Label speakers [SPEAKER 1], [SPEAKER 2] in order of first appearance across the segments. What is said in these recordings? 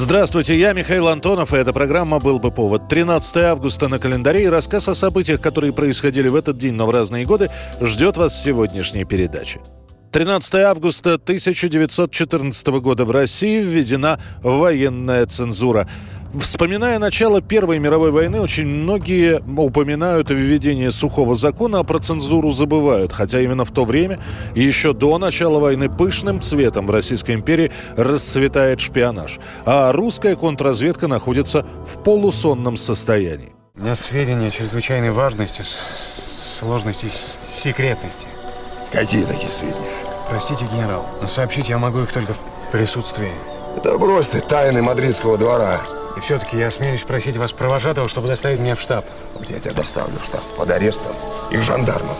[SPEAKER 1] Здравствуйте, я Михаил Антонов, и эта программа «Был бы повод». 13 августа на календаре и рассказ о событиях, которые происходили в этот день, но в разные годы, ждет вас в сегодняшней передаче. 13 августа 1914 года в России введена военная цензура – Вспоминая начало Первой мировой войны, очень многие упоминают о введении сухого закона, а про цензуру забывают. Хотя именно в то время, еще до начала войны, пышным цветом в Российской империи расцветает шпионаж. А русская контрразведка находится в полусонном состоянии.
[SPEAKER 2] У меня сведения чрезвычайной важности, сложности, секретности.
[SPEAKER 3] Какие такие сведения?
[SPEAKER 2] Простите, генерал, но сообщить я могу их только в присутствии.
[SPEAKER 3] Это брось ты, тайны мадридского двора.
[SPEAKER 2] И все-таки я осмелюсь просить вас провожатого, чтобы доставить меня в штаб.
[SPEAKER 3] Я тебя доставлю в штаб под арестом и к жандармам.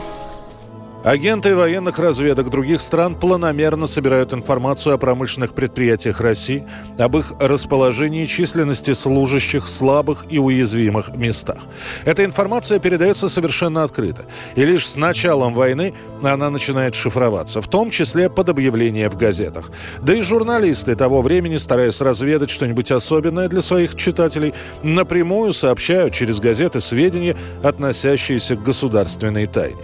[SPEAKER 1] Агенты военных разведок других стран планомерно собирают информацию о промышленных предприятиях России, об их расположении, численности служащих, слабых и уязвимых местах. Эта информация передается совершенно открыто. И лишь с началом войны она начинает шифроваться, в том числе под объявления в газетах. Да и журналисты того времени, стараясь разведать что-нибудь особенное для своих читателей, напрямую сообщают через газеты сведения, относящиеся к государственной тайне.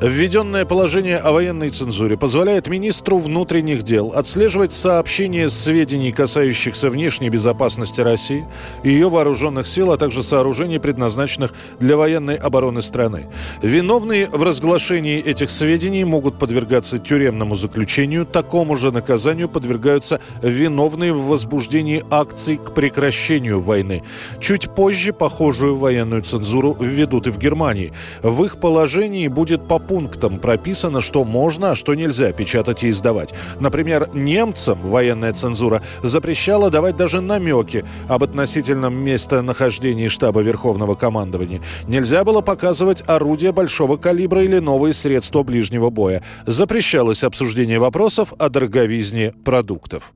[SPEAKER 1] Введенная Специальное положение о военной цензуре позволяет министру внутренних дел отслеживать сообщения сведений, касающихся внешней безопасности России, ее вооруженных сил, а также сооружений, предназначенных для военной обороны страны. Виновные в разглашении этих сведений могут подвергаться тюремному заключению, такому же наказанию подвергаются виновные в возбуждении акций к прекращению войны. Чуть позже похожую военную цензуру введут и в Германии. В их положении будет по пунктам прописано, что можно, а что нельзя печатать и издавать. Например, немцам военная цензура запрещала давать даже намеки об относительном местонахождении штаба Верховного командования. Нельзя было показывать орудия большого калибра или новые средства ближнего боя. Запрещалось обсуждение вопросов о дороговизне продуктов.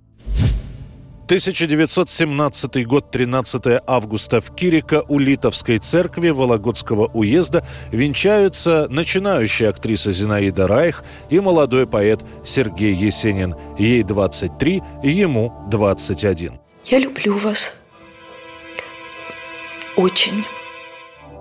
[SPEAKER 1] 1917 год, 13 августа в Кирико-Улитовской церкви Вологодского уезда венчаются начинающая актриса Зинаида Райх и молодой поэт Сергей Есенин. Ей 23, ему 21.
[SPEAKER 4] Я люблю вас. Очень.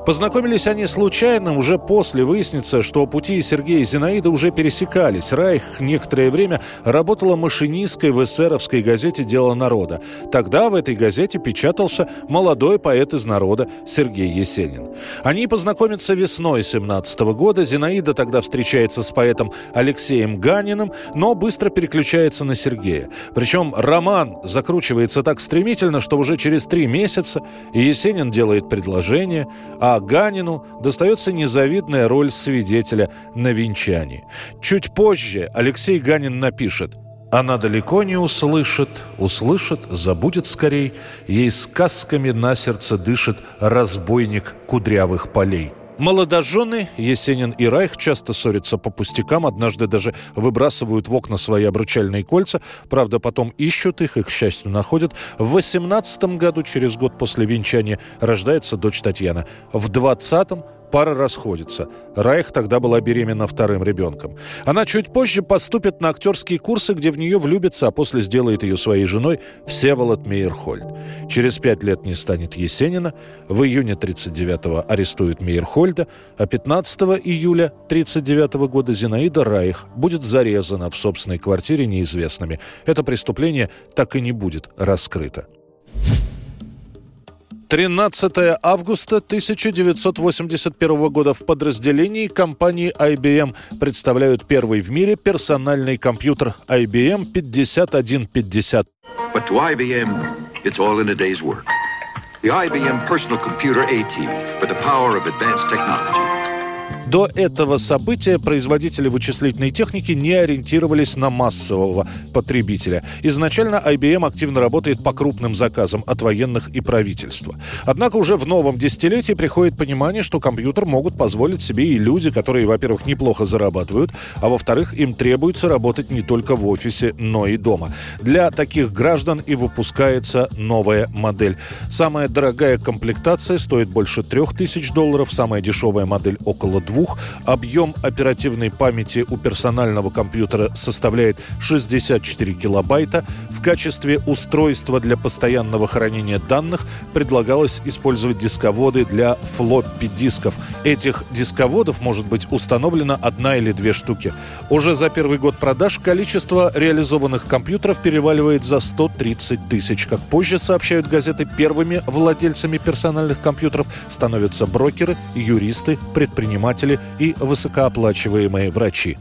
[SPEAKER 1] Познакомились они случайно, уже после выяснится, что пути Сергея и Зинаида уже пересекались. Райх некоторое время работала машинисткой в эсеровской газете «Дело народа». Тогда в этой газете печатался молодой поэт из народа Сергей Есенин. Они познакомятся весной 17 года. Зинаида тогда встречается с поэтом Алексеем Ганиным, но быстро переключается на Сергея. Причем роман закручивается так стремительно, что уже через три месяца Есенин делает предложение, а а Ганину достается незавидная роль свидетеля на венчании. Чуть позже Алексей Ганин напишет она далеко не услышит, услышит, забудет скорей, Ей сказками на сердце дышит разбойник кудрявых полей. Молодожены Есенин и Райх часто ссорятся по пустякам, однажды даже выбрасывают в окна свои обручальные кольца. Правда, потом ищут их, их, к счастью, находят. В 18 году, через год после венчания, рождается дочь Татьяна. В 20-м пара расходится. Райх тогда была беременна вторым ребенком. Она чуть позже поступит на актерские курсы, где в нее влюбится, а после сделает ее своей женой Всеволод Мейерхольд. Через пять лет не станет Есенина. В июне 39-го арестуют Мейерхольда, а 15 июля 39 года Зинаида Райх будет зарезана в собственной квартире неизвестными. Это преступление так и не будет раскрыто. 13 августа 1981 года в подразделении компании IBM представляют первый в мире персональный компьютер IBM 5150. But to IBM, IBM personal computer A-Team for the power of advanced technology. До этого события производители вычислительной техники не ориентировались на массового потребителя. Изначально IBM активно работает по крупным заказам от военных и правительства. Однако уже в новом десятилетии приходит понимание, что компьютер могут позволить себе и люди, которые, во-первых, неплохо зарабатывают, а во-вторых, им требуется работать не только в офисе, но и дома. Для таких граждан и выпускается новая модель. Самая дорогая комплектация стоит больше 3000 долларов, самая дешевая модель около 2 Объем оперативной памяти у персонального компьютера составляет 64 килобайта. В качестве устройства для постоянного хранения данных предлагалось использовать дисководы для флоппи-дисков. Этих дисководов может быть установлена одна или две штуки. Уже за первый год продаж количество реализованных компьютеров переваливает за 130 тысяч. Как позже сообщают газеты, первыми владельцами персональных компьютеров становятся брокеры, юристы, предприниматели служители и высокооплачиваемые врачи.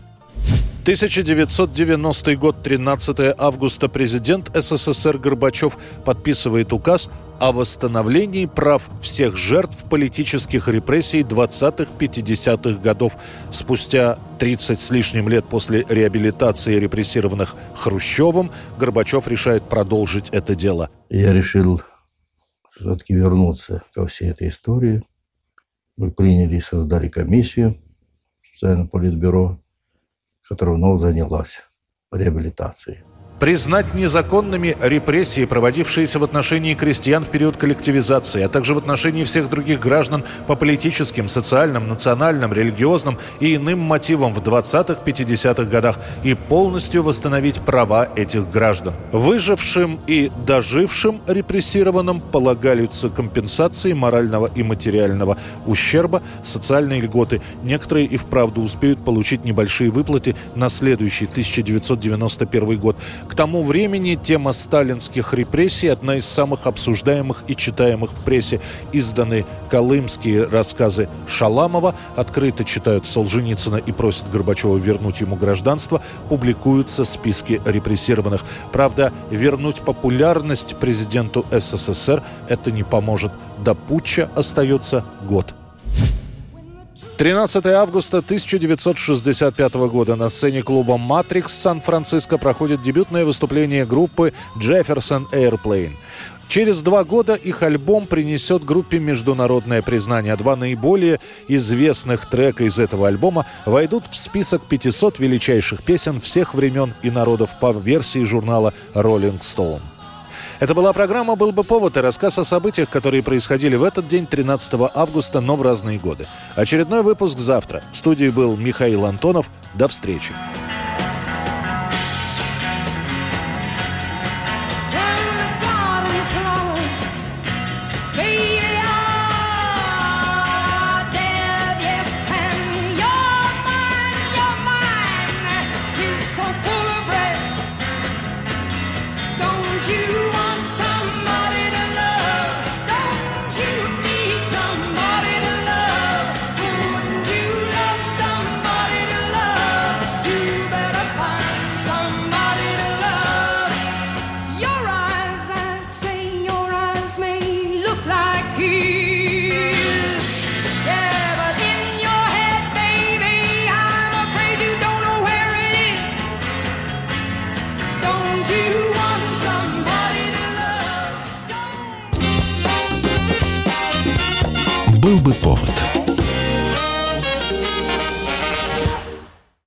[SPEAKER 1] 1990 год, 13 августа, президент СССР Горбачев подписывает указ о восстановлении прав всех жертв политических репрессий 20-50-х годов. Спустя 30 с лишним лет после реабилитации репрессированных Хрущевым, Горбачев решает продолжить это дело.
[SPEAKER 4] Я решил все-таки вернуться ко всей этой истории – мы приняли и создали комиссию, специальное политбюро, которая вновь занялась реабилитацией
[SPEAKER 1] признать незаконными репрессии, проводившиеся в отношении крестьян в период коллективизации, а также в отношении всех других граждан по политическим, социальным, национальным, религиозным и иным мотивам в 20-50-х годах и полностью восстановить права этих граждан. Выжившим и дожившим репрессированным полагаются компенсации морального и материального ущерба, социальные льготы. Некоторые и вправду успеют получить небольшие выплаты на следующий 1991 год. К тому времени тема сталинских репрессий одна из самых обсуждаемых и читаемых в прессе. Изданы колымские рассказы Шаламова, открыто читают Солженицына и просят Горбачева вернуть ему гражданство, публикуются списки репрессированных. Правда, вернуть популярность президенту СССР это не поможет. До путча остается год. 13 августа 1965 года на сцене клуба «Матрикс» Сан-Франциско проходит дебютное выступление группы «Jefferson Airplane». Через два года их альбом принесет группе международное признание. Два наиболее известных трека из этого альбома войдут в список 500 величайших песен всех времен и народов по версии журнала Rolling Stone. Это была программа «Был бы повод» и рассказ о событиях, которые происходили в этот день, 13 августа, но в разные годы. Очередной выпуск завтра. В студии был Михаил Антонов. До встречи.
[SPEAKER 5] Был бы повод.